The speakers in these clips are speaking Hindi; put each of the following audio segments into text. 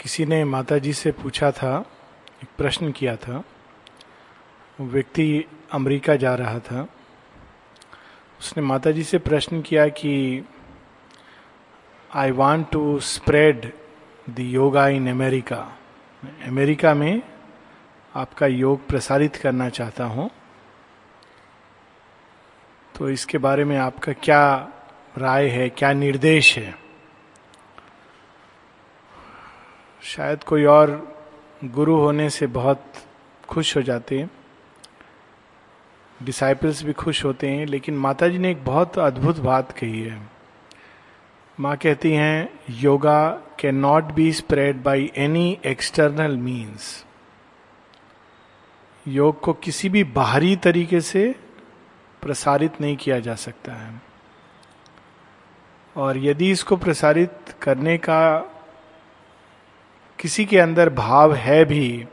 किसी ने माता जी से पूछा था, एक प्रश्न किया था। व्यक्ति अमेरिका जा रहा था। उसने माता जी से प्रश्न किया कि I want to spread the yoga in America America में आपका योग प्रसारित करना चाहता हूँ। तो इसके बारे में आपका क्या राय है, क्या निर्देश है? शायद कोई और गुरु होने से बहुत खुश हो जाते हैं। डिसाइपल्स भी खुश होते हैं, लेकिन माता जी ने एक बहुत अद्भुत बात कही है। माँ कहती हैं, yoga cannot be spread by any external means योग को किसी भी बाहरी तरीके से प्रसारित नहीं किया जा सकता है। और यदि इसको प्रसारित करने का किसी के अंदर भाव है भी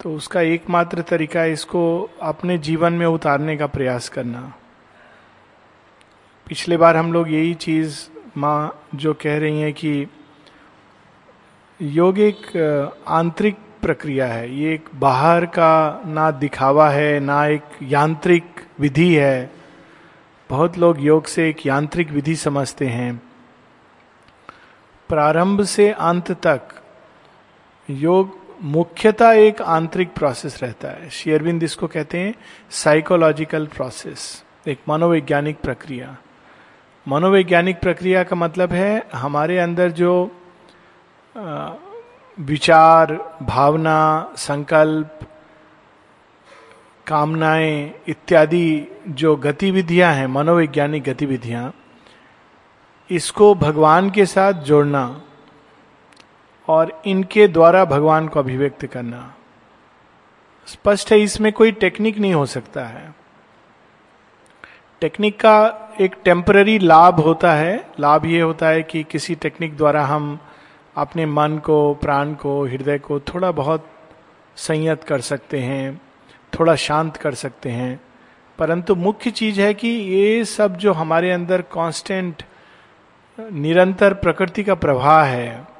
तो उसका एकमात्र तरीका है इसको अपने जीवन में उतारने का प्रयास करना। पिछले बार हम लोग यही चीज़ माँ जो कह रही हैं कि योग एक आंतरिक प्रक्रिया है। ये एक बाहर का ना दिखावा है, ना एक यांत्रिक विधि है। बहुत लोग योग से एक यांत्रिक विधि समझते हैं। प्रारंभ से अंत तक योग मुख्यतः एक आंतरिक प्रोसेस रहता है। शेयरबिंद इसको कहते हैं साइकोलॉजिकल प्रोसेस एक मनोवैज्ञानिक प्रक्रिया। मनोवैज्ञानिक प्रक्रिया का मतलब है हमारे अंदर जो विचार, भावना, संकल्प, कामनाएँ इत्यादि जो गतिविधियाँ हैं, मनोवैज्ञानिक गतिविधियाँ, इसको भगवान के साथ जोड़ना और इनके द्वारा भगवान को अभिव्यक्त करना। स्पष्ट है, इसमें कोई टेक्निक नहीं हो सकता है। टेक्निक का एक टेम्पररी लाभ होता है। लाभ ये होता है कि किसी टेक्निक द्वारा हम अपने मन को, प्राण को, हृदय को थोड़ा बहुत संयत कर सकते हैं, थोड़ा शांत कर सकते हैं। परंतु मुख्य चीज़ है कि ये सब जो हमारे अंदर कांस्टेंट निरंतर प्रकृति का प्रवाह है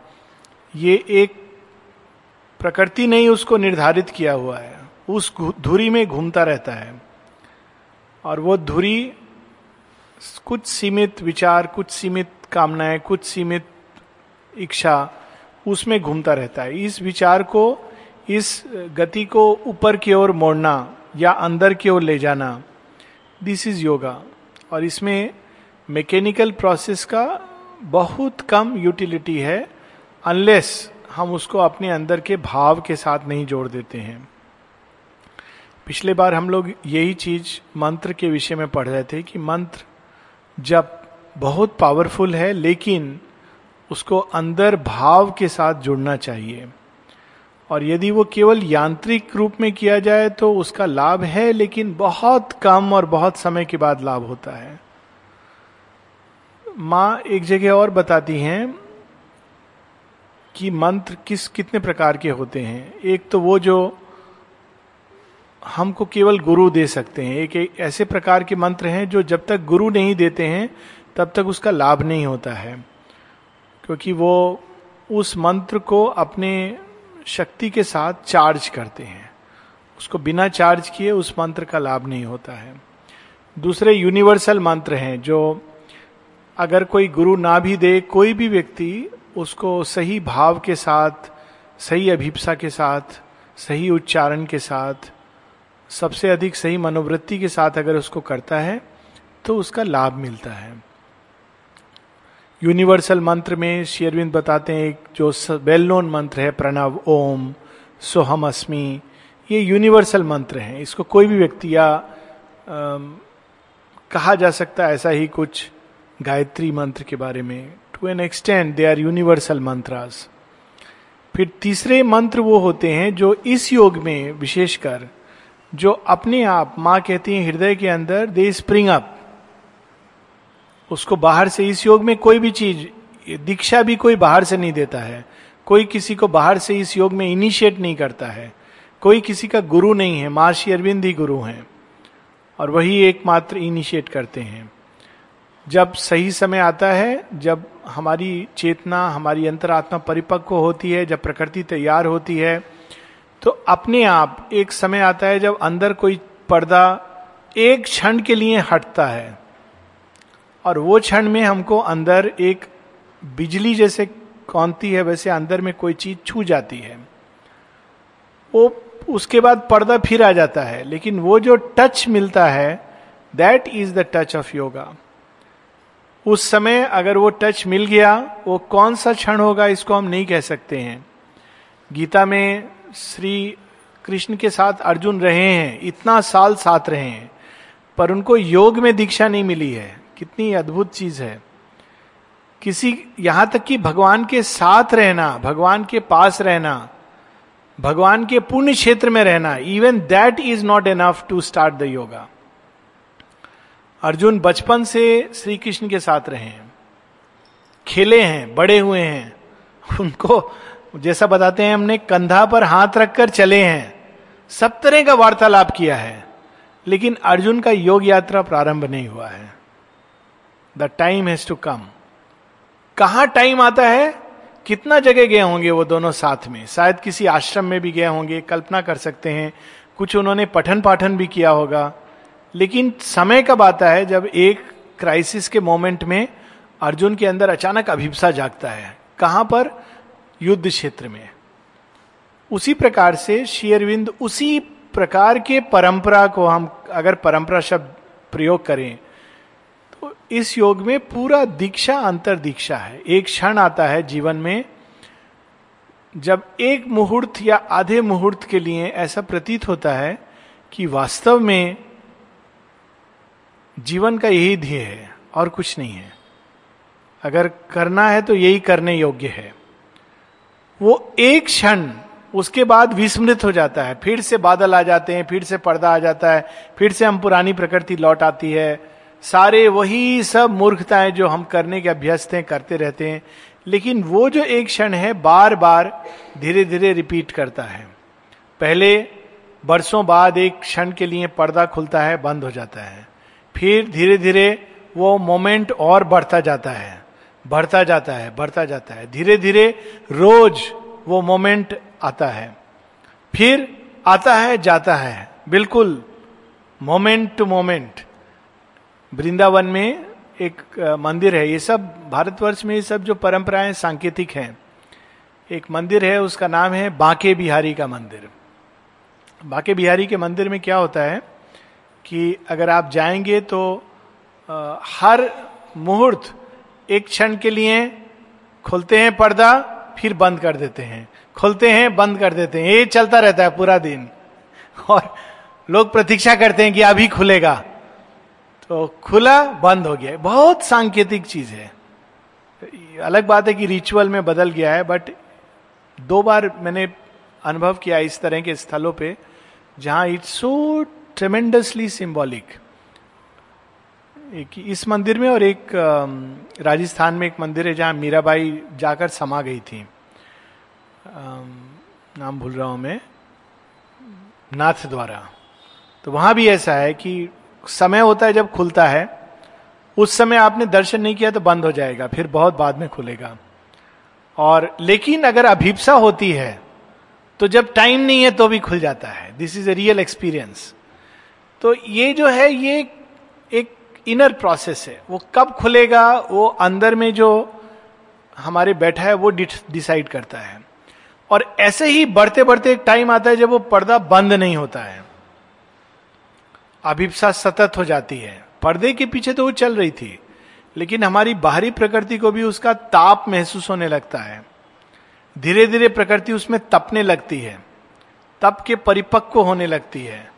ये एक प्रकृति ने ही उसको निर्धारित किया हुआ है। उस धुरी में घूमता रहता है। और वो धुरी कुछ सीमित विचार, कुछ सीमित कामनाएँ, कुछ सीमित इच्छा उसमें घूमता रहता है। इस विचार को, इस गति को ऊपर की ओर मोड़ना या अंदर की ओर ले जाना दिस इज़ योगा और इसमें मैकेनिकल प्रोसेस का बहुत कम यूटिलिटी है। अनलेस हम उसको अपने अंदर के भाव के साथ नहीं जोड़ देते हैं। पिछले बार हम लोग यही चीज़ मंत्र के विषय में पढ़ रहे थे कि मंत्र जब बहुत पावरफुल है, लेकिन उसको अंदर भाव के साथ जुड़ना चाहिए। और यदि वो केवल यांत्रिक रूप में किया जाए तो उसका लाभ है, लेकिन बहुत कम और बहुत समय के बाद लाभ होता है। माँ एक जगह और बताती हैं कि मंत्र किस कितने प्रकार के होते हैं? एक तो वो जो हमको केवल गुरु दे सकते हैं। एक, एक ऐसे प्रकार के मंत्र हैं जो जब तक गुरु नहीं देते हैं तब तक उसका लाभ नहीं होता है। क्योंकि वो उस मंत्र को अपने शक्ति के साथ चार्ज करते हैं। उसको बिना चार्ज किए उस मंत्र का लाभ नहीं होता है। दूसरे यूनिवर्सल मंत्र हैं जो अगर कोई गुरु ना भी दे कोई भी व्यक्ति उसको सही भाव के साथ सही अभिप्सा के साथ सही उच्चारण के साथ सबसे अधिक सही मनोवृत्ति के साथ अगर उसको करता है तो उसका लाभ मिलता है। यूनिवर्सल मंत्र में शेरविंद बताते हैं एक जो वेल नोन मंत्र है प्रणव ओम सोहम अस्मी ये यूनिवर्सल मंत्र हैं। इसको कोई भी व्यक्ति या आ, कहा जा सकता है ऐसा ही कुछ गायत्री मंत्र के बारे में to an extent they are universal mantras फिर तीसरे मंत्र वो होते हैं जो इस योग में, विशेषकर, जो अपने आप, माँ कहती है हृदय के अंदर दे स्प्रिंग अप उसको बाहर से, इस योग में कोई भी चीज़, दीक्षा भी कोई बाहर से नहीं देता है। कोई किसी को बाहर से इस योग में इनिशिएट नहीं करता है। कोई किसी का गुरु नहीं है, महर्षि अरविंद ही गुरु हैं। और वही एकमात्र इनिशिएट करते हैं। जब सही समय आता है, जब हमारी चेतना, हमारी अंतरात्मा परिपक्व होती है, जब प्रकृति तैयार होती है तो अपने आप एक समय आता है जब अंदर कोई पर्दा एक क्षण के लिए हटता है। और वो क्षण में हमको अंदर एक बिजली जैसे कौनती है, वैसे अंदर में कोई चीज़ छू जाती है। वो, उसके बाद पर्दा फिर आ जाता है, लेकिन वो जो टच मिलता है that is the touch of yoga उस समय अगर वो टच मिल गया, वो कौन सा क्षण होगा इसको हम नहीं कह सकते हैं। गीता में श्री कृष्ण के साथ अर्जुन रहे हैं, इतना साल साथ रहे हैं, पर उनको योग में दीक्षा नहीं मिली है। कितनी अद्भुत चीज़ है। किसी, यहाँ तक कि भगवान के साथ रहना, भगवान के पास रहना, भगवान के पुण्य क्षेत्र में रहना even that is not enough to start the yoga Arjun बचपन से श्री कृष्ण के साथ रहे हैं, खेले हैं, बड़े हुए हैं। उनको जैसा बताते हैं, हमने कंधा पर हाथ रखकर चले हैं। सब तरह का वार्तालाप किया है, लेकिन अर्जुन का योग यात्रा प्रारंभ नहीं हुआ है। The time has to come कहा टाइम आता है? कितना जगह गए होंगे वो दोनों साथ में? शायद किसी आश्रम में भी गए होंगे, कल्पना कर सकते हैं। कुछ उन्होंने पठन पाठन भी किया होगा। लेकिन समय कब आता है जब एक क्राइसिस के मोमेंट में अर्जुन के अंदर अचानक अभिप्सा जागता है? कहाँ पर? युद्ध क्षेत्र में। उसी प्रकार से शेयरविंद उसी प्रकार के परंपरा को हम अगर परंपरा शब्द प्रयोग करें तो इस योग में पूरा दीक्षा अंतर दीक्षा है। एक क्षण आता है जीवन में, जब एक मुहूर्त या आधे मुहूर्त के लिए ऐसा प्रतीत होता है कि वास्तव में जीवन का यही ध्येय है और कुछ नहीं है। अगर करना है तो यही करने योग्य है। वो एक क्षण उसके बाद विस्मृत हो जाता है। फिर से बादल आ जाते हैं, फिर से पर्दा आ जाता है, फिर से हम पुरानी प्रकृति लौट आती है। सारे वही सब मूर्खताएँ जो हम करने के अभ्यस्त हैं, करते रहते हैं। लेकिन वो जो एक क्षण है बार बार धीरे धीरे रिपीट करता है। पहले, बरसों बाद एक क्षण के लिए पर्दा खुलता है, बंद हो जाता है। फिर धीरे धीरे वो मोमेंट और बढ़ता जाता है, बढ़ता जाता है, बढ़ता जाता है। धीरे धीरे रोज वो मोमेंट आता है। फिर आता है, जाता है। बिल्कुल मोमेंट टू मोमेंट। वृंदावन में एक मंदिर है। ये सब भारतवर्ष में ये सब जो परंपराएँ सांकेतिक हैं, एक मंदिर है, उसका नाम है बांके बिहारी का मंदिर। बांके बिहारी के मंदिर में क्या होता है कि अगर आप जाएँगे तो आ, हर मुहूर्त एक क्षण के लिए खोलते हैं पर्दा फिर बंद कर देते हैं। खोलते हैं बंद कर देते हैं। ये चलता रहता है पूरा दिन। और लोग प्रतीक्षा करते हैं कि अभी खुलेगा। तो खुला बंद हो गया बहुत सांकेतिक चीज़ है। अलग बात है कि रिचुअल में बदल गया है बट दो बार मैंने अनुभव किया इस तरह के स्थलों पे जहाँ इट्स सो ट्रेमेंडसली सिंबॉलिक एक इस मंदिर में और एक राजस्थान में एक मंदिर है जहाँ मीराबाई जाकर समा गई थी। नाम भूल रहा हूँ मैं। नाथ द्वारा। तो वहाँ भी ऐसा है कि समय होता है जब खुलता है, उस समय आपने दर्शन नहीं किया तो बंद हो जाएगा, फिर बहुत बाद में खुलेगा। और लेकिन अगर अभिप्सा होती है तो जब टाइम नहीं है तो भी खुल जाता है। This is a real experience तो ये जो है, ये एक इनर प्रोसेस है। वो कब खुलेगा, वो अंदर में जो हमारे बैठा है, वो डिसाइड करता है। और ऐसे ही बढ़ते बढ़ते एक टाइम आता है जब वो पर्दा बंद नहीं होता है। अभिप्सा सतत हो जाती है। पर्दे के पीछे तो वो चल रही थी, लेकिन हमारी बाहरी प्रकृति को भी उसका ताप महसूस होने लगता है। धीरे धीरे प्रकृति उसमें तपने लगती है। तप के परिपक्व होने लगती है।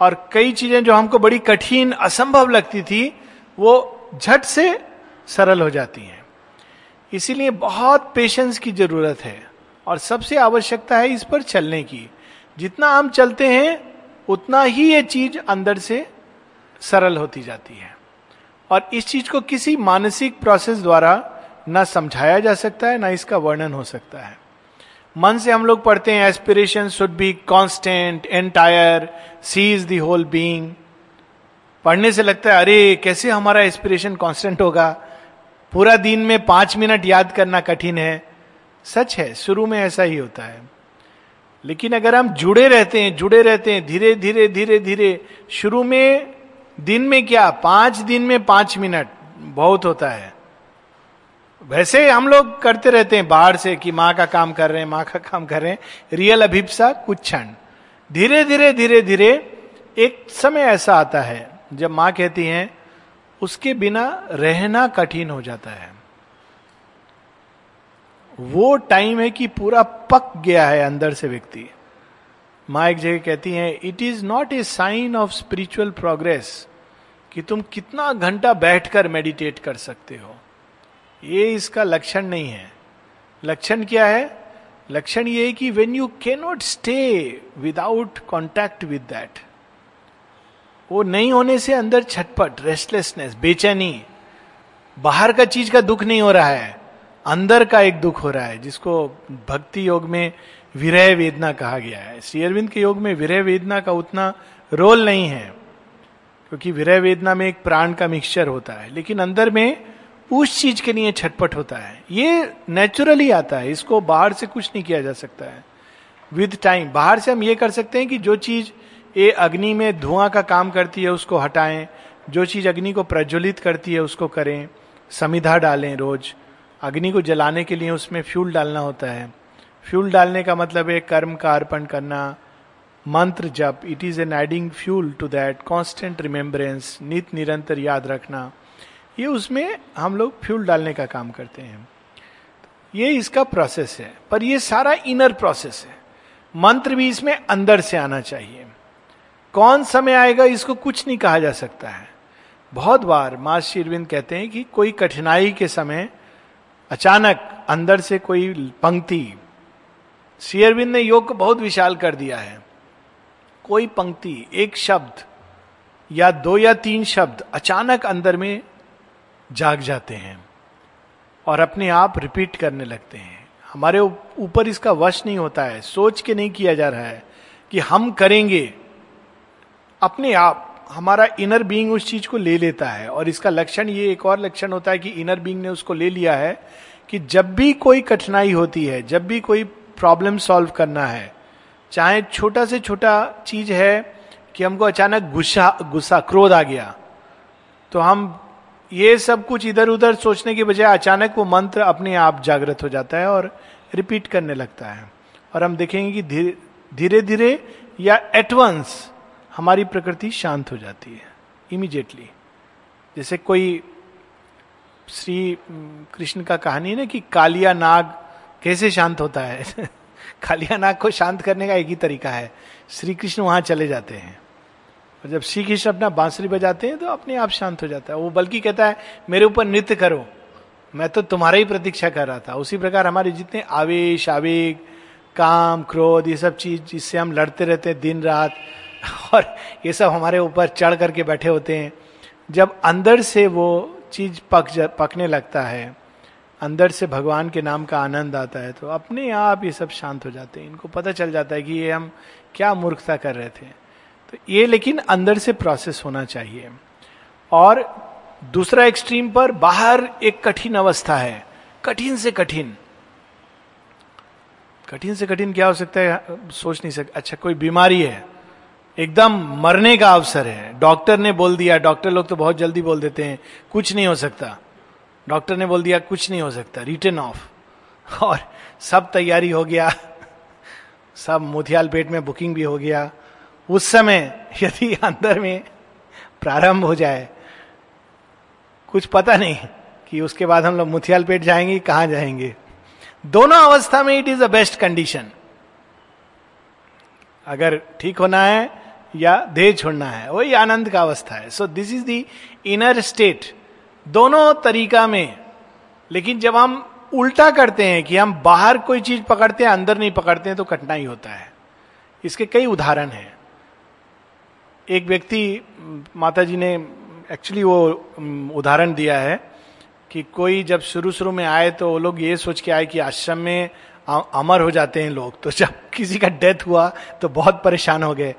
और कई चीज़ें जो हमको बड़ी कठिन, असंभव लगती थी, वो झट से सरल हो जाती हैं। इसीलिए बहुत पेशेंस की ज़रूरत है और सबसे आवश्यकता है इस पर चलने की। जितना हम चलते हैं, उतना ही ये चीज़ अंदर से सरल होती जाती है। और इस चीज़ को किसी मानसिक प्रोसेस द्वारा ना समझाया जा सकता है, ना इसका वर्णन हो सकता है। मन से हम लोग पढ़ते हैं aspiration should be constant entire C is the whole being पढ़ने से लगता है, अरे, कैसे हमारा एस्पिरेशन कॉन्स्टेंट होगा? पूरा दिन में पाँच मिनट याद करना कठिन है। सच है, शुरू में ऐसा ही होता है। लेकिन अगर हम जुड़े रहते हैं, जुड़े रहते हैं, धीरे धीरे धीरे धीरे, शुरू में, दिन में क्या? पाँच दिन में पाँच मिनट, बहुत होता है। वैसे हम लोग करते रहते हैं बाहर से कि माँ का काम कर रहे हैं, माँ का काम कर रहे हैं। रियल अभिप्सा कुछ क्षण। धीरे धीरे धीरे धीरे एक समय ऐसा आता है, जब माँ कहती हैं, उसके बिना रहना कठिन हो जाता है। वो टाइम है कि पूरा पक गया है अंदर से व्यक्ति। माँ एक जगह कहती हैं, it is not a sign of spiritual progress कि तुम कितना घंटा बैठकर मेडिटेट कर सकते हो। ये इसका लक्षण नहीं है। लक्षण क्या है? लक्षण ये है कि when you cannot stay without contact with that वो नहीं होने से अंदर छटपट रेस्टलेसनेस बेचैनी, बाहर का चीज़ का दुख नहीं हो रहा है, अंदर का एक दुख हो रहा है, जिसको भक्ति योग में विरह वेदना कहा गया है। श्री अरविंद के योग में विरह वेदना का उतना रोल नहीं है, क्योंकि विरह वेदना में एक प्राण का मिक्सचर होता है, लेकिन अंदर में उस चीज़ के लिए छटपट होता है। ये नेचुरली आता है। इसको बाहर से कुछ नहीं किया जा सकता है। विद टाइम बाहर से हम ये कर सकते हैं कि जो चीज़ ये अग्नि में धुआँ का काम करती है, उसको हटाएँ। जो चीज़ अग्नि को प्रज्वलित करती है, उसको करें। समिधा डालें रोज। अग्नि को जलाने के लिए उसमें फ्यूल डालना होता है। फ्यूल डालने का मतलब है कर्म का अर्पण करना। मंत्र जप it is an adding fuel to that constant remembrance नित निरंतर याद रखना। ये उसमें हम लोग फ्यूल डालने का काम करते हैं। ये इसका प्रोसेस है, पर ये सारा इनर प्रोसेस है। मंत्र भी इसमें अंदर से आना चाहिए। कौन समय आएगा, इसको कुछ नहीं कहा जा सकता है। बहुत बार माँ शिरविंद कहते हैं कि कोई कठिनाई के समय अचानक अंदर से कोई पंक्ति शेयरविंद ने योग को बहुत विशाल कर दिया है। कोई पंक्ति, एक शब्द या दो या तीन शब्द अचानक अंदर में जाग जाते हैं और अपने आप रिपीट करने लगते हैं। हमारे ऊपर इसका वश नहीं होता है, सोच के नहीं किया जा रहा है कि हम करेंगे। अपने आप, हमारा इनर बीइंग उस चीज़ को ले लेता है और इसका लक्षण, ये एक और लक्षण होता है कि इनर बीइंग ने उसको ले लिया है कि जब भी कोई कठिनाई होती है, जब भी कोई प्रॉब्लम सॉल्व करना है, चाहे छोटा से छोटा चीज़ है कि हमको अचानक गुस्सा गुस्सा, क्रोध आ गया तो हम ये सब कुछ इधर उधर सोचने की बजाय अचानक वो मंत्र अपने आप जागृत हो जाता है और रिपीट करने लगता है। और हम देखेंगे कि धीरे धीरे या एटवंस हमारी प्रकृति शांत हो जाती है इमीडिएटली जैसे कोई श्री कृष्ण का कहानी ना कि कालिया नाग कैसे शांत होता है? कालिया नाग को शांत करने का एक ही तरीका है। श्री कृष्ण वहाँ चले जाते हैं। और जब श्री कृष्ण अपना बांसुरी बजाते हैं तो अपने आप शांत हो जाता है। वो बल्कि कहता है, मेरे ऊपर नृत्य करो। मैं तो तुम्हारा ही प्रतीक्षा कर रहा था। उसी प्रकार हमारे जितने आवेश, आवेग, काम, क्रोध, ये सब चीज़ जिससे हम लड़ते रहते हैं दिन, रात, और ये सब हमारे ऊपर चढ़ करके बैठे होते हैं। जब अंदर से वो चीज़ पक पकने लगता है, अंदर से भगवान के नाम का आनंद आता है तो अपने आप ये सब शांत हो जाते हैं। इनको पता चल जाता है कि ये हम क्या मूर्खता कर रहे थे। तो ये लेकिन अंदर से प्रोसेस होना चाहिए। और दूसरा एक्सट्रीम पर बाहर एक कठिन अवस्था है। कठिन से कठिन। कठिन से कठिन क्या हो सकता है? सोच नहीं सकता अच्छा कोई बीमारी है। एकदम मरने का अवसर है। डॉक्टर ने बोल दिया, डॉक्टर लोग तो बहुत जल्दी बोल देते हैं, कुछ नहीं हो सकता। डॉक्टर ने बोल दिया, कुछ नहीं हो सकता। Return of. और सब तैयारी हो गया। सब मोतियाल पेट में बुकिंग भी हो गया। उस समय यदि अंदर में प्रारंभ हो जाए, कुछ पता नहीं कि उसके बाद हम लोग मुथियाल पेट जाएँगे, कहाँ जाएँगे। दोनों अवस्था में it is a best condition अगर ठीक होना है या देह छोड़ना है, वही आनंद का अवस्था है। So this is the inner state दोनों तरीका में। लेकिन जब हम उल्टा करते हैं कि हम बाहर कोई चीज़ पकड़ते हैं, अंदर नहीं पकड़ते हैं तो कठिनाई होता है। इसके कई उदाहरण हैं। एक व्यक्ति माता जी ने एक्चुअली वो उदाहरण दिया है कि कोई जब शुरू शुरू में आए तो वो लोग ये सोच के आए कि आश्रम में अमर हो जाते हैं लोग। तो जब किसी का डेथ हुआ तो बहुत परेशान हो गए।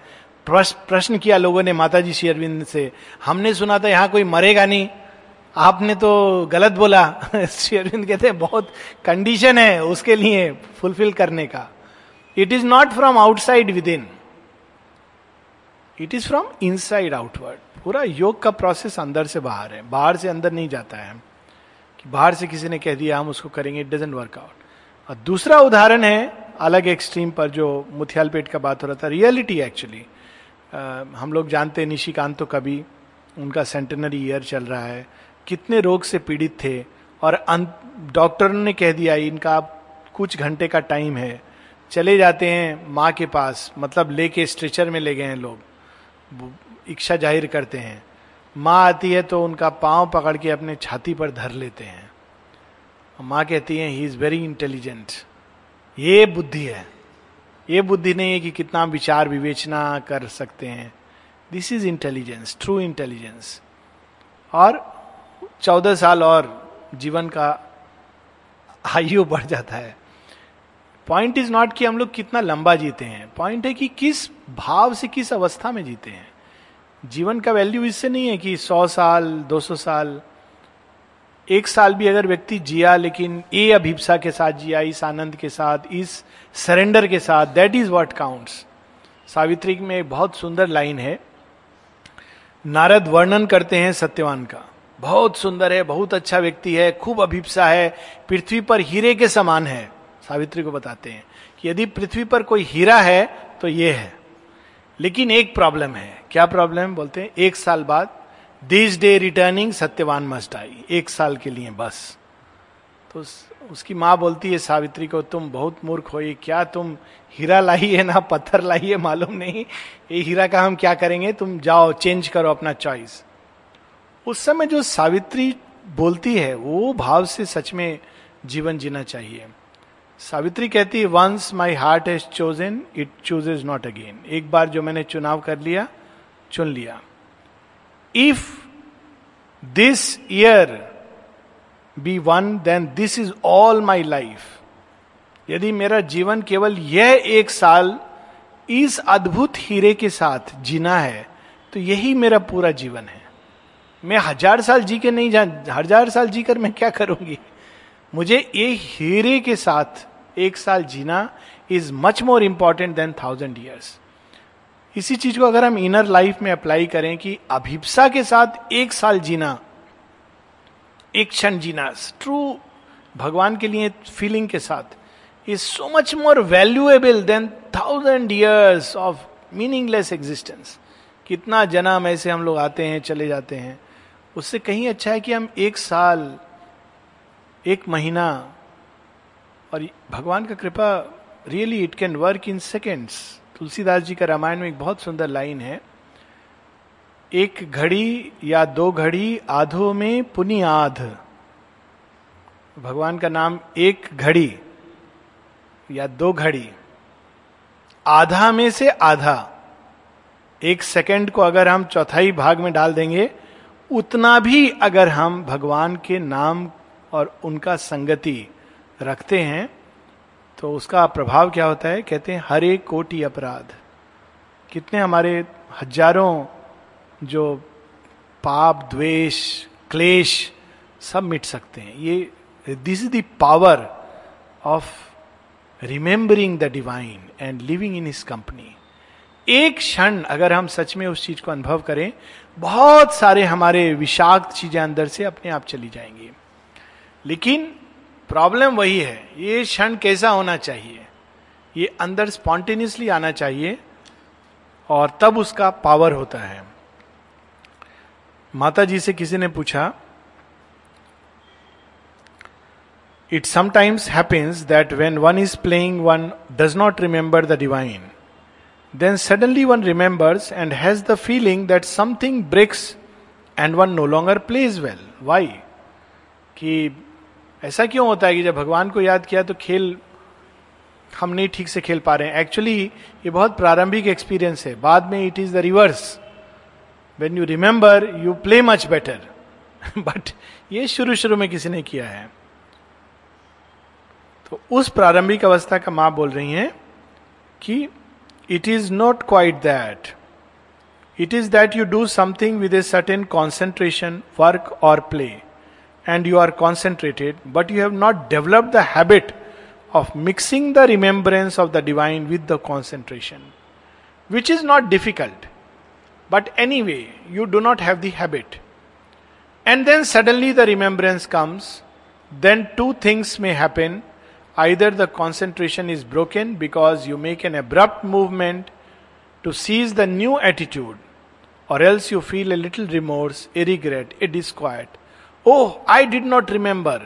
प्रश्न किया लोगों ने माता जी शेयरविंद से, हमने सुना था यहाँ कोई मरेगा नहीं। आपने तो गलत बोला। शेरविंद कहते हैं, बहुत कंडीशन है उसके लिए फुलफिल करने का। It is not from outside within it is from inside outward पूरा योग का प्रोसेस अंदर से बाहर है। बाहर से अंदर नहीं जाता है। कि बाहर से किसी ने कह दिया, हम उसको करेंगे इट डजेंट वर्क आउट और दूसरा उदाहरण है, अलग एक्सट्रीम पर जो मुथियाल पेट का बात हो रहा था रियलिटी एक्चुअली हम लोग जानते हैं निशिकांत तो कभी उनका सेंटेनरी ईयर चल रहा है। कितने रोग से पीड़ित थे। और डॉक्टर ने कह दिया, इनका कुछ घंटे का टाइम है। चले जाते हैं माँ के पास मतलब लेके स्ट्रेचर में ले गए हैं लोग। इच्छा ज़ाहिर करते हैं। माँ आती है तो उनका पाँव पकड़ के अपने छाती पर धर लेते हैं। माँ कहती है ही इज़ वेरी इंटेलिजेंट ये बुद्धि है। ये बुद्धि नहीं है कि कितना विचार विवेचना कर सकते हैं। This is intelligence true intelligence और चौदह साल और जीवन का आयु बढ़ जाता है। पॉइंट इज़ नॉट कि हम लोग कितना लंबा जीते हैं। पॉइंट है कि किस भाव से, किस अवस्था में जीते हैं। जीवन का वैल्यू इससे नहीं है कि सौ साल, दो सौ साल। एक साल भी अगर व्यक्ति जिया, लेकिन ए अभिप्सा के साथ जिया, इस आनंद के साथ, इस सरेंडर के साथ that is what counts Savitri में एक बहुत सुंदर लाइन है। नारद वर्णन करते हैं सत्यवान का। बहुत सुंदर है, बहुत अच्छा व्यक्ति है, खूब अभिप्सा है, पृथ्वी पर हीरे के समान है। सावित्री को बताते हैं कि यदि पृथ्वी पर कोई हीरा है तो ये है। लेकिन एक प्रॉब्लम है। क्या प्रॉब्लम है बोलते हैं, एक साल बाद this day returning Satyavan must I एक साल के लिए बस। तो उसकी माँ बोलती है सावित्री को, तुम बहुत मूर्ख हो, ये क्या तुम हीरा लाई है ना पत्थर लाई है मालूम नहीं। ये हीरा का हम क्या करेंगे? तुम जाओ चेंज करो अपना चॉइस उस समय जो सावित्री बोलती है, वो भाव से सच में जीवन जीना चाहिए। सावित्री कहती है once my heart has chosen it choose is not again एक बार जो मैंने चुनाव कर लिया, चुन लिया। If this year be one then this is all my life यदि मेरा जीवन केवल यह एक साल इस अद्भुत हीरे के साथ जीना है तो यही मेरा पूरा जीवन है। मैं हज़ार साल जी के नहीं जान हज़ार साल जीकर मैं क्या करूँगी? मुझे ये हीरे के साथ एक साल जीना is much more important than thousand years इसी चीज़ को अगर हम इनर लाइफ में अप्लाई करें कि अभिप्सा के साथ एक साल जीना, एक क्षण जीना ट्रू भगवान के लिए फीलिंग के साथ is so much more valuable than thousand years of meaningless existence कितना जन्म ऐसे हम लोग आते हैं, चले जाते हैं। उससे कहीं अच्छा है कि हम एक साल, एक महीना और भगवान का कृपा really it can work in seconds Tulsidas ji का रामायण में एक बहुत सुंदर लाइन है। एक घड़ी या दो घड़ी आधो में पुनि आध भगवान का नाम एक घड़ी या दो घड़ी। आधा में से आधा। एक सेकंड को अगर हम चौथाई भाग में डाल देंगे, उतना भी अगर हम भगवान के नाम और उनका संगति रखते हैं तो उसका प्रभाव क्या होता है? कहते हैं, हर एक कोटि अपराध। कितने हमारे हज़ारों जो पाप, द्वेष, क्लेश सब मिट सकते हैं। ये this is power of remembering the divine and living in his company एक क्षण अगर हम सच में उस चीज़ को अनुभव करें, बहुत सारे हमारे विषाक्त चीज़ें अंदर से अपने आप चली जाएँगी। लेकिन प्रॉब्लम वही है। ये क्षण कैसा होना चाहिए? ये अंदर स्पॉन्टेनियसली आना चाहिए और तब उसका पावर होता है। माता जी से किसी ने पूछा it sometimes happens that when one is playing one does not remember the divine then suddenly one remembers and has the feeling that something breaks and one no longer plays well why कि ऐसा क्यों होता है कि जब भगवान को याद किया तो खेल हम नहीं ठीक से खेल पा रहे हैं? एक्चुअली ये बहुत प्रारंभिक एक्सपीरियंस है। बाद में it is the reverse when you remember you play much better but ये शुरू शुरू में किसी ने किया है। तो उस प्रारंभिक अवस्था का माँ बोल रही हैं कि it is not quite that it is that you do something with a certain concentration work और play, and you are concentrated, but you have not developed the habit of mixing the remembrance of the divine with the concentration, which is not difficult. But anyway, you do not have the habit. And then suddenly the remembrance comes, then two things may happen. Either the concentration is broken because you make an abrupt movement to seize the new attitude, or else you feel a little remorse, a regret, a disquiet. Oh, I did not remember.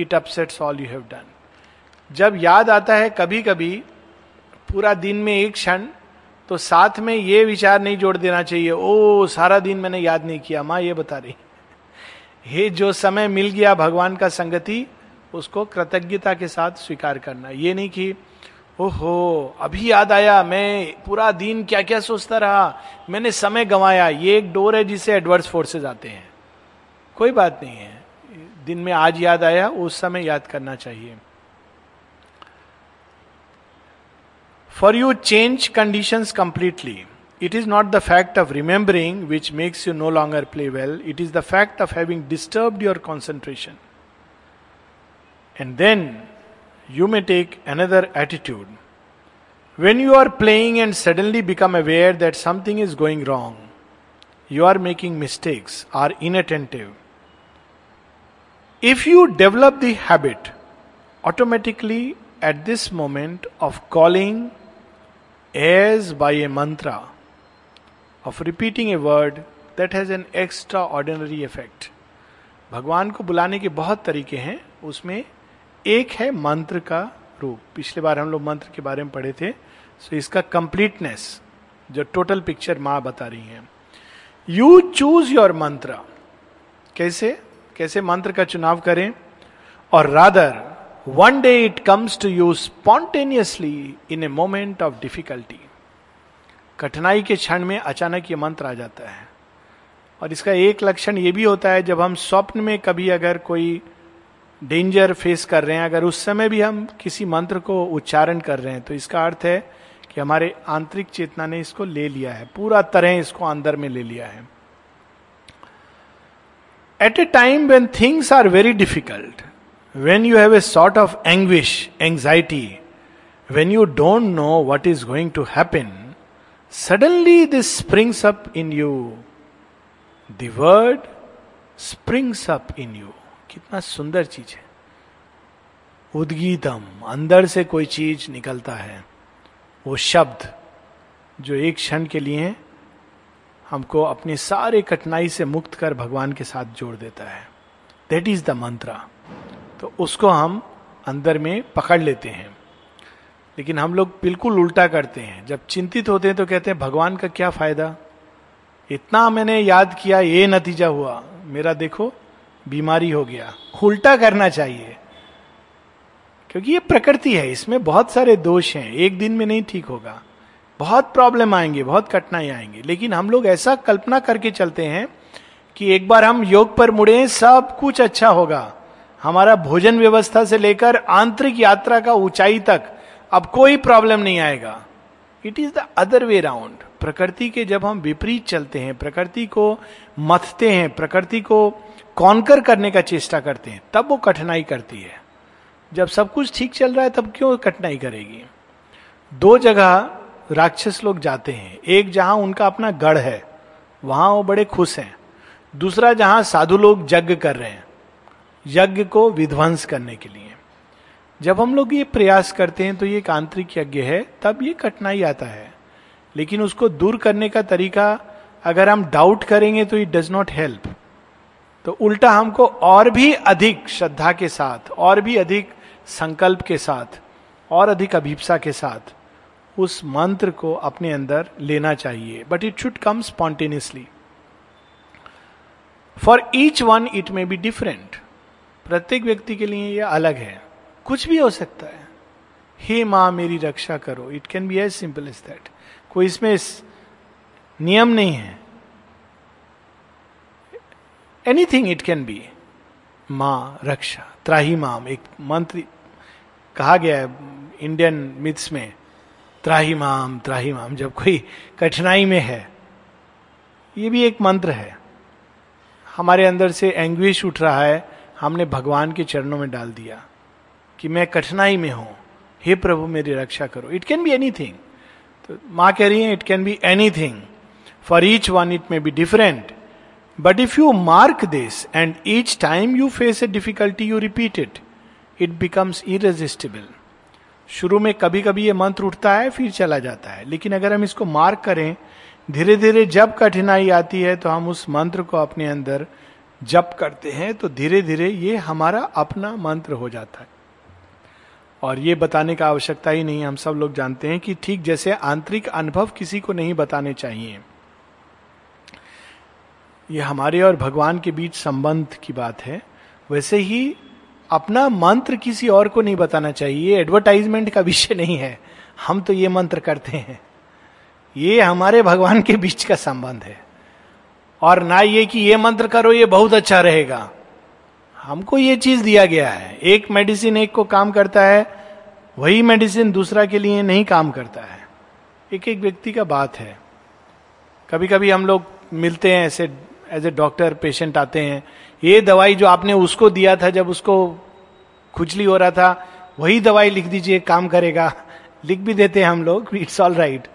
It upsets all you have done जब याद आता है कभी कभी पूरा दिन में एक क्षण तो साथ में ये विचार नहीं जोड़ देना चाहिए ओ सारा दिन मैंने याद नहीं किया माँ ये बता रही हे। जो समय मिल गया भगवान का संगति उसको कृतज्ञता के साथ स्वीकार करना। ये नहीं कि ओहो अभी याद आया मैं पूरा दिन क्या क्या सोचता रहा मैंने समय गंवाया ये एक डोर है जिसे एडवर्स फोर्सेस आते हैं। कोई बात नहीं है। दिन में आज याद आया, उस समय याद करना चाहिए। For you change condition completely it is not the fact of remembering which makes you no longer play well it is the fact of having disturb your concentration and then you may take another attitude when you are playing and suddenly become aware that something is going wrong you are making mistakes are inattentive if you develop the habit automatically at this moment of calling as by a mantra of repeating a word that has an extraordinary effect भगवान को बुलाने के बहुत तरीके हैं, उसमें एक है मंत्र का रूप। पिछले बार हम लोग मंत्र के बारे में पढ़े थे सो इसका कंप्लीटनेस जो टोटल पिक्चर माँ बता रही है। यू चूज़ योर मंत्र कैसे? कैसे मंत्र का चुनाव करें? और rather one day it comes to you spontaneously in a moment of difficulty कठिनाई के क्षण में अचानक ये मंत्र आ जाता है। और इसका एक लक्षण ये भी होता है, जब हम स्वप्न में कभी अगर कोई डेंजर फेस कर रहे हैं, अगर उस समय भी हम किसी मंत्र को उच्चारण कर रहे हैं तो इसका अर्थ है कि हमारे आंतरिक चेतना ने इसको ले लिया है। पूरा तरह इसको अंदर में ले लिया है। At a time when things are very difficult when you have a sort of anguish anxiety when you don't know what is going to happen suddenly this springs up in you third springs up in you कितना सुंदर चीज़ है। उदगीतम, अंदर से कोई चीज़ निकलता है। वो शब्द जो एक क्षण के लिए है हमको अपनी सारे कठिनाई से मुक्त कर भगवान के साथ जोड़ देता है। दैट इज़ द मंत्रा तो उसको हम अंदर में पकड़ लेते हैं। लेकिन हम लोग बिल्कुल उल्टा करते हैं। जब चिंतित होते हैं तो कहते हैं, भगवान का क्या फ़ायदा? इतना मैंने याद किया, ये नतीजा हुआ। मेरा देखो, बीमारी हो गया। उल्टा करना चाहिए। क्योंकि ये प्रकृति है, इसमें बहुत सारे दोष हैं। एक दिन में नहीं ठीक होगा। बहुत प्रॉब्लम आएँगे, बहुत कठिनाई आएँगे। लेकिन हम लोग ऐसा कल्पना करके चलते हैं कि एक बार हम योग पर मुड़े, सब कुछ अच्छा होगा। हमारा भोजन व्यवस्था से लेकर आंतरिक यात्रा का ऊंचाई तक अब कोई प्रॉब्लम नहीं आएगा। It is the other way round प्रकृति के जब हम विपरीत चलते हैं, प्रकृति को मथते हैं, प्रकृति को कॉन्कर करने का चेष्टा करते हैं, तब वो कठिनाई करती है। जब सब कुछ ठीक चल रहा है, तब क्यों कठिनाई करेगी? दो जगह राक्षस लोग जाते हैं। एक जहाँ उनका अपना गढ़ है, वहाँ वो बड़े खुश हैं। दूसरा जहाँ साधु लोग यज्ञ कर रहे हैं, यज्ञ को विध्वंस करने के लिए। जब हम लोग ये प्रयास करते हैं तो ये एक आंतरिक यज्ञ है, तब ये कठिनाई आता है। लेकिन उसको दूर करने का तरीका, अगर हम डाउट करेंगे तो इट डज नॉट हेल्प तो उल्टा हमको और भी अधिक श्रद्धा के साथ, और भी अधिक संकल्प के साथ, और अधिक अभिप्सा के साथ उस मंत्र को अपने अंदर लेना चाहिए। But it should come spontaneously for each one it may be different प्रत्येक व्यक्ति के लिए यह अलग है। कुछ भी हो सकता है। हे माँ, मेरी रक्षा करो। It can be as simple as that कोई इसमें इस नियम नहीं है। एनीथिंग इट कैन बी माँ, रक्षा। त्राही माम एक मंत्र कहा गया है इंडियन मिथ्स में। त्राही माम त्राही माम, जब कोई कठिनाई में है, ये भी एक मंत्र है। हमारे अंदर से एंग्विश उठ रहा है, हमने भगवान के चरणों में डाल दिया कि मैं कठिनाई में हूँ। हे प्रभु, मेरी रक्षा करो। इट कैन बी एनी तो माँ कह रही है it can be anything for each one it may be different but if you mark this and each time you face a difficulty you repeat it it becomes irresistible शुरू में कभी कभी ये मंत्र उठता है, फिर चला जाता है। लेकिन अगर हम इसको मार्क करें धीरे धीरे जब कठिनाई आती है तो हम उस मंत्र को अपने अंदर जप करते हैं तो धीरे धीरे ये हमारा अपना मंत्र हो जाता है। और ये बताने का आवश्यकता ही नहीं, हम सब लोग जानते हैं कि ठीक जैसे आंतरिक अनुभव किसी को नहीं बताने चाहिए। ये हमारे और भगवान के बीच संबंध की बात है। वैसे ही अपना मंत्र किसी और को नहीं बताना चाहिए एडवर्टाइजमेंट का विषय नहीं है। हम तो ये मंत्र करते हैं। ये हमारे भगवान के बीच का संबंध है। और ना ये कि ये मंत्र करो, ये बहुत अच्छा रहेगा। हमको ये चीज़ दिया गया है। एक मेडिसिन एक को काम करता है, वही मेडिसिन दूसरा के लिए नहीं काम करता है। एक एक व्यक्ति का बात है। कभी कभी हम लोग मिलते हैं ऐसे एज ए डॉक्टर पेशेंट आते हैं। ये दवाई जो आपने उसको दिया था, जब उसको खुजली हो रहा था, वही दवाई लिख दीजिए, काम करेगा। लिख भी देते हैं हम लोग इट्स ऑल राइट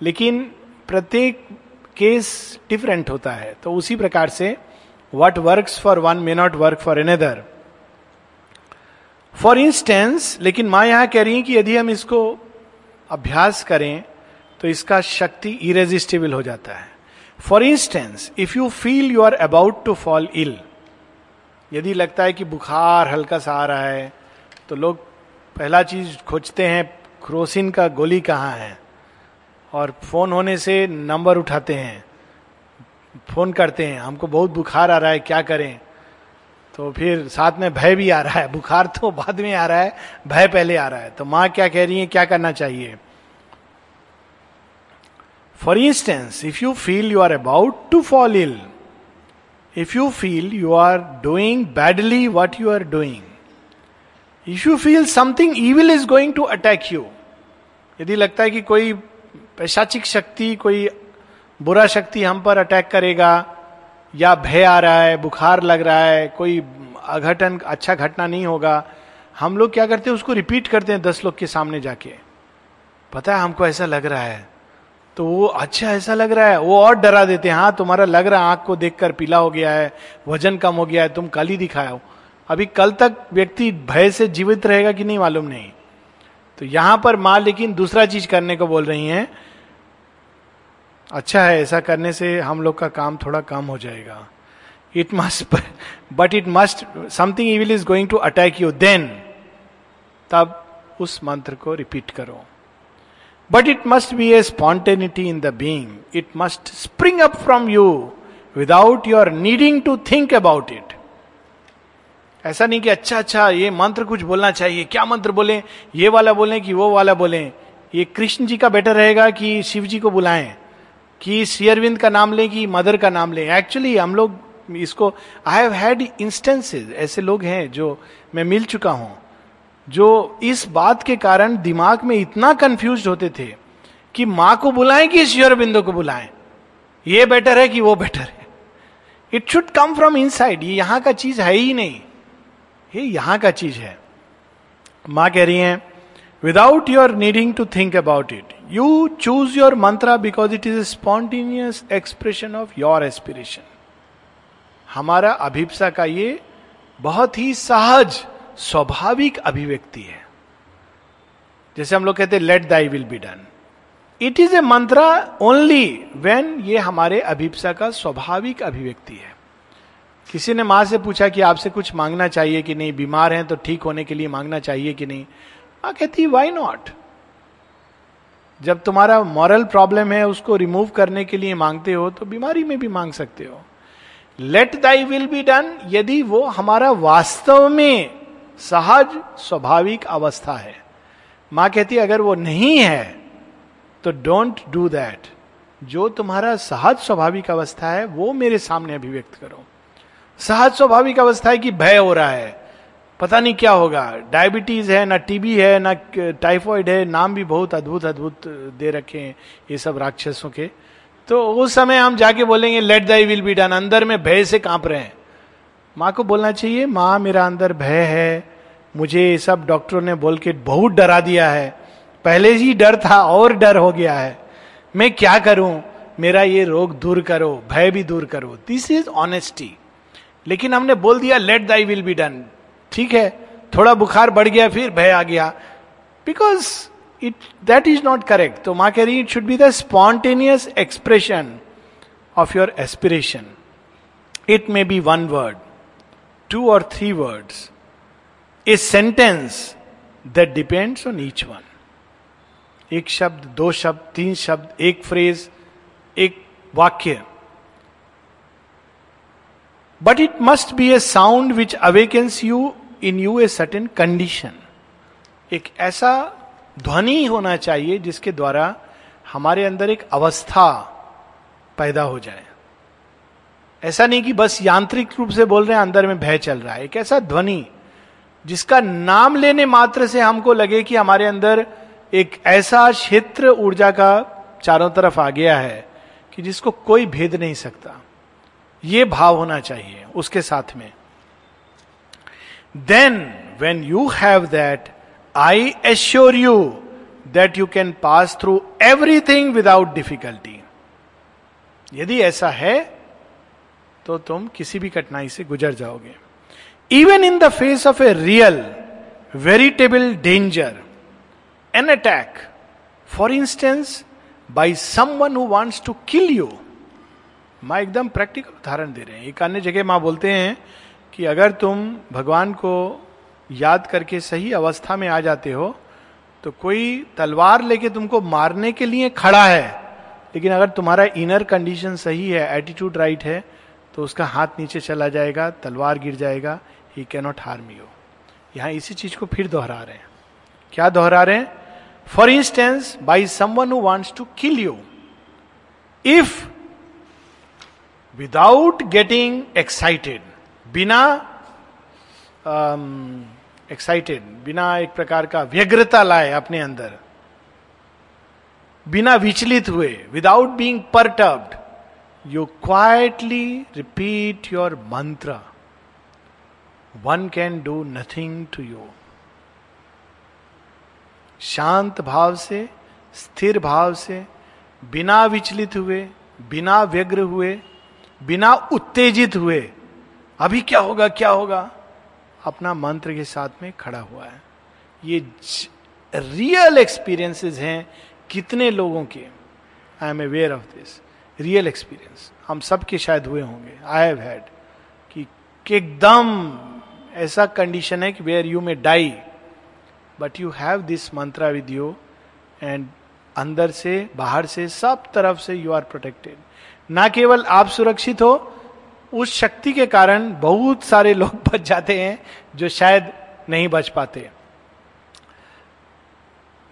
लेकिन प्रत्येक केस डिफरेंट होता है। तो उसी प्रकार से what work for one may not work for another for instance लेकिन माँ यहाँ कह रही है कि यदि हम इसको अभ्यास करें तो इसका शक्ति इरेजिस्टेबल हो जाता है। For instance if you feel you are about to fall ill यदि लगता है कि बुखार हल्का सा आ रहा है तो लोग पहला चीज़ खोजते हैं, क्रोसिन का गोली कहाँ है? और फ़ोन होने से नंबर उठाते हैं, फ़ोन करते हैं, हमको बहुत बुखार आ रहा है, क्या करें? तो फिर साथ में भय भी आ रहा है, बुखार तो बाद में आ रहा है, भय पहले आ रहा है। तो माँ क्या कह रही है, क्या करना चाहिए? For instance if you feel you are about to fall ill if you feel you are doing badly what you are doing if you feel something evil is going to attack you यदि लगता है कि कोई पैशाचिक शक्ति, कोई बुरा शक्ति हम पर अटैक करेगा, या भय आ रहा है, बुखार लग रहा है, कोई अघटन अच्छा घटना नहीं होगा, हम लोग क्या करते हैं, उसको रिपीट करते हैं दस लोग के सामने जाके। पता है हमको ऐसा लग रहा है। तो वो अच्छा ऐसा लग रहा है। वो और डरा देते हैं हाँ तुम्हारा लग रहा है, आँख को देखकर पीला हो गया है, वज़न कम हो गया है, तुम कल ही दिखाया हो अभी कल तक व्यक्ति भय से जीवित रहेगा कि नहीं, मालूम नहीं। तो यहाँ पर माँ लेकिन दूसरा चीज़ करने को बोल रही हैं अच्छा है, ऐसा करने से हम लोग का काम थोड़ा कम हो जाएगा। It must but it must something evil is going to attack you then तब उस मंत्र को रिपीट करो। But it must be a spontaneity in the being it must spring up from you without your needing to think about it ऐसा नहीं कि अच्छा अच्छा ये मंत्र कुछ बोलना चाहिए, क्या मंत्र बोले, ये वाला बोले कि वो वाला बोले। ये कृष्ण जी का बेटर रहेगा कि शिव जी को बुलाएँ, कि शेयरविंद का नाम लें, कि मदर का नाम लें। एक्चुअली हम लोग इसको आई हैव हैड इंस्टेंसेज ऐसे लोग हैं जो मैं मिल चुका हूँ। जो इस बात के कारण दिमाग में इतना कंफ्यूज होते थे कि माँ को बुलाएँ कि शेयरबिंदो को बुलाएँ। ये बेटर है कि वो बेटर है। It should come from inside ये यहाँ का चीज़ है ही नहीं। ये यहाँ का चीज़ है। माँ कह रही हैं without your needing to think about it you choose your mantra because it is a spontaneous expression of your aspiration हमारा अभिप्सा का ये बहुत ही सहज स्वाभाविक अभिव्यक्ति है। जैसे हम लोग कहते हैं let thy will be done it is a mantra only when ये हमारे अभिप्सा का स्वाभाविक अभिव्यक्ति है। किसी ने माँ से पूछा कि आपसे कुछ मांगना चाहिए कि नहीं, बीमार हैं तो ठीक होने के लिए मांगना चाहिए कि नहीं? माँ कहती वाई नॉट जब तुम्हारा मॉरल प्रॉब्लम है, उसको रिमूव करने के लिए मांगते हो तो बीमारी में भी मांग सकते हो। Let thy will be done यदि वो हमारा वास्तव में सहज, स्वाभाविक अवस्था है। माँ कहती है अगर वो नहीं है तो डोंट डू दैट जो तुम्हारा सहज, स्वाभाविक अवस्था है, वो मेरे सामने अभिव्यक्त करो। सहज, स्वाभाविक अवस्था है कि भय हो रहा है। पता नहीं क्या होगा। डायबिटीज़ है, ना टीबी है, ना टाइफॉइड है, नाम भी बहुत अद्भुत अद्भुत दे रखे हैं ये सब राक्षसों के। तो उस समय हम जाके बोलेंगे let thy will be done अंदर में भय से काँप रहे हैं। माँ को बोलना चाहिए, माँ, मेरा अंदर भय है मुझे ये सब डॉक्टरों ने बोल के बहुत डरा दिया है। पहले ही डर था, और डर हो गया है। मैं क्या करूँ? मेरा ये रोग दूर करो, भय भी दूर करो। दिस इज़ ऑनेस्टी लेकिन हमने बोल दिया let thy will be done ठीक है? थोड़ा बुखार बढ़ गया, फिर भय आ गया। Because it that is not correct तो माँ कह रही it should be the spontaneous expression of your aspiration it may be one word two और three words a sentence that depends on each one एक शब्द, दो शब्द, तीन शब्द, एक फ्रेज एक वाक्य। But it must be a sound which awakens you in you a certain condition एक ऐसा ध्वनि होना चाहिए जिसके द्वारा हमारे अंदर एक अवस्था पैदा हो जाए। ऐसा नहीं कि बस यांत्रिक रूप से बोल रहे हैं, अंदर में भय चल रहा है। एक ऐसा ध्वनि जिसका नाम लेने मात्र से हमको लगे कि हमारे अंदर एक ऐसा क्षेत्र ऊर्जा का चारों तरफ़ आ गया है कि जिसको कोई भेद नहीं सकता। ये भाव होना चाहिए उसके साथ में। Then when you have that I assure you that you can pass through everything without difficulty यदि ऐसा है तो तुम किसी भी कठिनाई से गुजर जाओगे। Even in the face of a real veritable danger an attack for instance by someone who wants to kill you माँ एकदम प्रैक्टिकल उदाहरण दे रहे हैं। एक अन्य जगह माँ बोलते हैं कि अगर तुम भगवान को याद करके सही अवस्था में आ जाते हो तो कोई तलवार लेके तुमको मारने के लिए खड़ा है, लेकिन अगर तुम्हारा इनर कंडीशन सही है एटीट्यूड राइट है तो उसका हाथ नीचे चला जाएगा, तलवार गिर जाएगा ही कैनॉट हार्म यू यहाँ इसी चीज़ को फिर दोहरा रहे हैं। क्या दोहरा रहे हैं? For instance by someone who wants to kill you if without getting excited बिना एक्साइटेड um, बिना एक प्रकार का व्यग्रता लाए अपने अंदर बिना विचलित हुए without being perturbed you quietly repeat your mantra one can do nothing to you शांत भाव से, स्थिर भाव से, बिना विचलित हुए, बिना व्यग्र हुए, बिना उत्तेजित हुए, अभी क्या होगा क्या होगा? अपना मंत्र के साथ में खड़ा हुआ है। ये रियल एक्सपीरियंसेस हैं कितने लोगों के? I am aware of this real experience हम सबके शायद हुए होंगे। आई हैव हैड कि एकदम ऐसा कंडीशन है कि where you may die but you have this mantra with you and अंदर से, बाहर से, सब तरफ़ से यू आर प्रोटेक्टेड ना केवल आप सुरक्षित हो, उस शक्ति के कारण बहुत सारे लोग बच जाते हैं जो शायद नहीं बच पाते.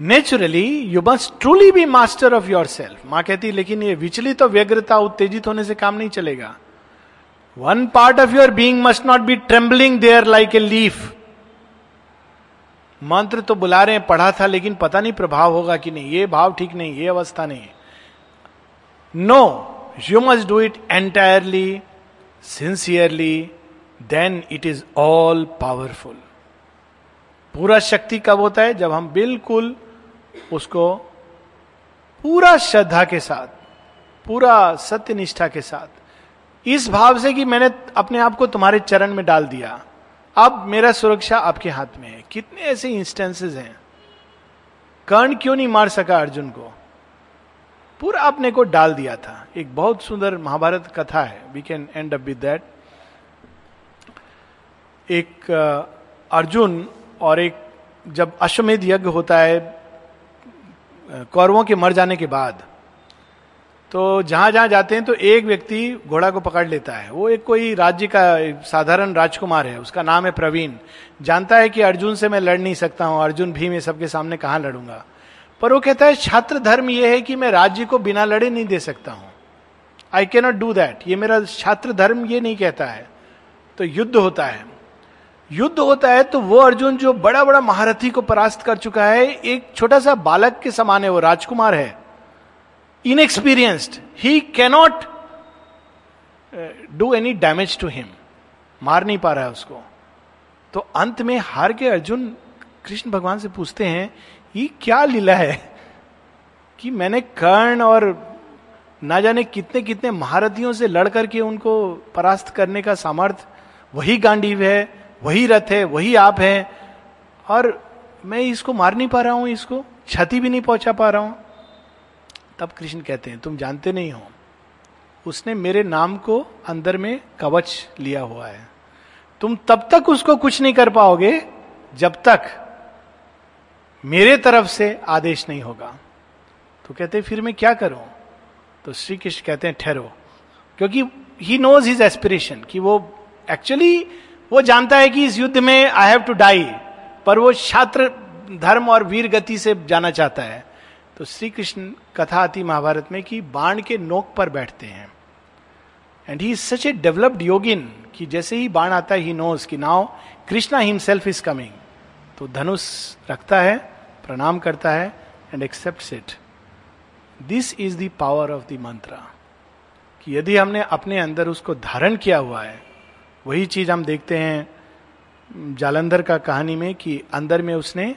Naturally you must truly be master of yourself माँ कहती, लेकिन ये विचलित और व्यग्रता, उत्तेजित होने से काम नहीं चलेगा. One part of your being must not be trembling there like a leaf मंत्र तो बुला रहे हैं, पढ़ा था, लेकिन पता नहीं प्रभाव होगा कि नहीं। ये भाव ठीक नहीं, ये अवस्था नहीं है। No you must do it entirely sincerely then it is all powerful पूरा शक्ति कब होता है? जब हम बिल्कुल उसको पूरा श्रद्धा के साथ, पूरा सत्य निष्ठा के साथ इस भाव से कि मैंने अपने आप को तुम्हारे चरण में डाल दिया। अब मेरा सुरक्षा आपके हाथ में है। कितने ऐसे इंस्टेंसेस हैं। कर्ण क्यों नहीं मार सका अर्जुन को? पूरा अपने को डाल दिया था। एक बहुत सुंदर महाभारत कथा है। We can end up with that एक अर्जुन और एक जब अश्वमेध यज्ञ होता है कौरवों के मर जाने के बाद तो जहाँ जहाँ जाते हैं तो एक व्यक्ति घोड़ा को पकड़ लेता है। वो एक कोई राज्य का, साधारण राजकुमार है, उसका नाम है प्रवीण। जानता है कि अर्जुन से मैं लड़ नहीं सकता हूँ, अर्जुन भी मैं सबके सामने कहाँ लड़ूँगा? पर वो कहता है, छात्र धर्म यह है कि मैं राज्य को बिना लड़े नहीं दे सकता हूँ। आई के नॉट डू दैट ये मेरा छात्र धर्म ये नहीं कहता है। तो युद्ध होता है। युद्ध होता है तो वो अर्जुन जो बड़ा बड़ा महारथी को परास्त कर चुका है, एक छोटा सा बालक के समान है, वो राजकुमार है। Inexperienced he cannot do any damage to him मार नहीं पा रहा है उसको। तो अंत में हार के अर्जुन कृष्ण भगवान से पूछते हैं, ये क्या लीला है कि मैंने कर्ण और ना जाने कितने कितने महारथियों से लड़ करके उनको परास्त करने का सामर्थ्य वही गांडीव है, वही रथ है, वही आप है और मैं इसको मार नहीं पा रहा हूँ, इसको क्षति भी नहीं पहुँचा पा रहा हूँ। तब कृष्ण कहते हैं, तुम जानते नहीं हो। उसने मेरे नाम को अंदर में कवच लिया हुआ है। तुम तब तक उसको कुछ नहीं कर पाओगे जब तक मेरे तरफ़ से आदेश नहीं होगा। तो कहते फिर मैं क्या करूँ? तो श्री कृष्ण कहते हैं, ठहरो। क्योंकि ही नोज़ हिज एस्पिरेशन कि वो एक्चुअली वो जानता है कि इस युद्ध में आई हैव टू डाई पर वो छात्र धर्म और वीर गति से जाना चाहता है। तो श्री कृष्ण कथा आती महाभारत में कि बाण के नोक पर बैठते हैं। And he is such a developed yogin कि जैसे ही बाण आता है ही नोज़ कि now Krishna himself is coming तो धनुष रखता है, प्रणाम करता है and accept it this is the power of the mantra कि यदि हमने अपने अंदर उसको धारण किया हुआ है, वही चीज़ हम देखते हैं जालंधर का कहानी में कि अंदर में उसने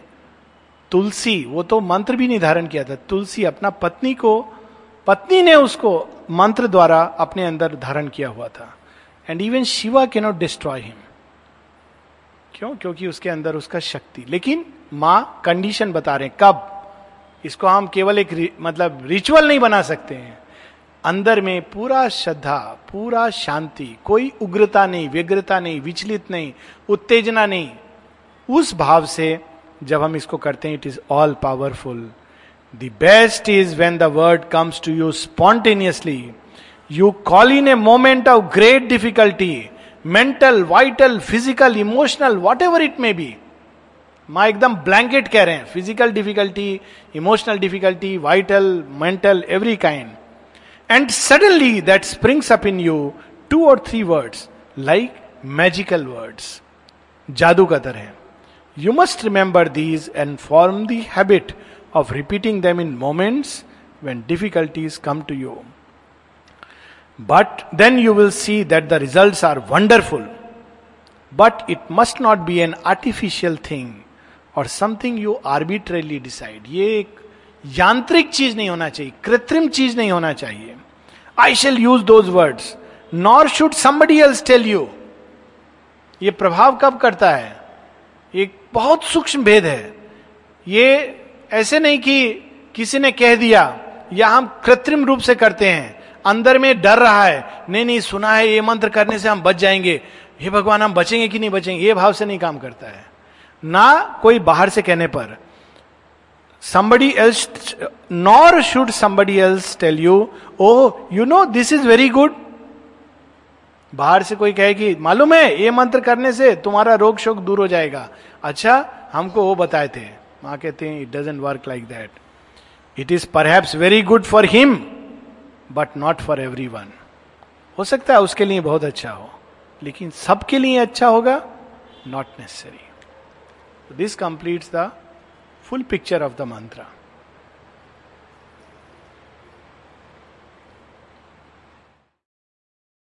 तुलसी, वो तो मंत्र भी नहीं धारण किया था। तुलसी अपना पत्नी को, पत्नी ने उसको मंत्र द्वारा अपने अंदर धारण किया हुआ था। एंड इवन शिवा के नॉट डिस्ट्रॉय हिम क्यों? क्योंकि उसके अंदर उसका शक्ति। लेकिन माँ कंडीशन बता रहे हैं, कब? इसको हम केवल एक मतलब रिचुअल नहीं बना सकते हैं। अंदर में पूरा श्रद्धा, पूरा शांति, कोई उग्रता नहीं, व्यग्रता नहीं, विचलित नहीं, उत्तेजना नहीं। उस भाव से जब हम इसको करते हैं it is all powerful the best is when the word comes to you spontaneously you call in a moment of great difficulty mental vital physical emotional whatever it may be माँ एकदम ब्लैंकेट कह रहे हैं physical difficulty emotional difficulty vital mental every kind and suddenly that springs up in you two और three words like magical words जादू का तरह you must remember these and form the habit of repeating them in moments when difficulties come to you but then you will see that the result are wonderful but it must not be an artificial thing और समथिंग यू आर्बिट्रेली डिसाइड ये एक यांत्रिक चीज नहीं होना चाहिए कृत्रिम चीज नहीं होना चाहिए I shall use those words nor should somebody else tell you ये प्रभाव कब करता है एक बहुत सूक्ष्म भेद है। ये ऐसे नहीं कि किसी ने कह दिया, या हम कृत्रिम रूप से करते हैं, अंदर में डर रहा है, नहीं नहीं, सुना है ये मंत्र करने से हम बच जाएँगे। हे भगवान, हम बचेंगे कि नहीं बचेंगे? ये भाव से नहीं काम करता है। ना कोई बाहर से कहने पर, somebody else, nor should somebody else tell you oh you know, this is very good बाहर से कोई कहेगी, मालूम है, ये मंत्र करने से तुम्हारा रोग शोक दूर हो जाएगा। अच्छा हमको वो बताए थे। माँ कहते हैं it doesn't work like that it is perhaps very good for him but not for everyone हो सकता है उसके लिए बहुत अच्छा हो, लेकिन सबके लिए अच्छा होगा? Not necessary this completes the full picture of the mantra.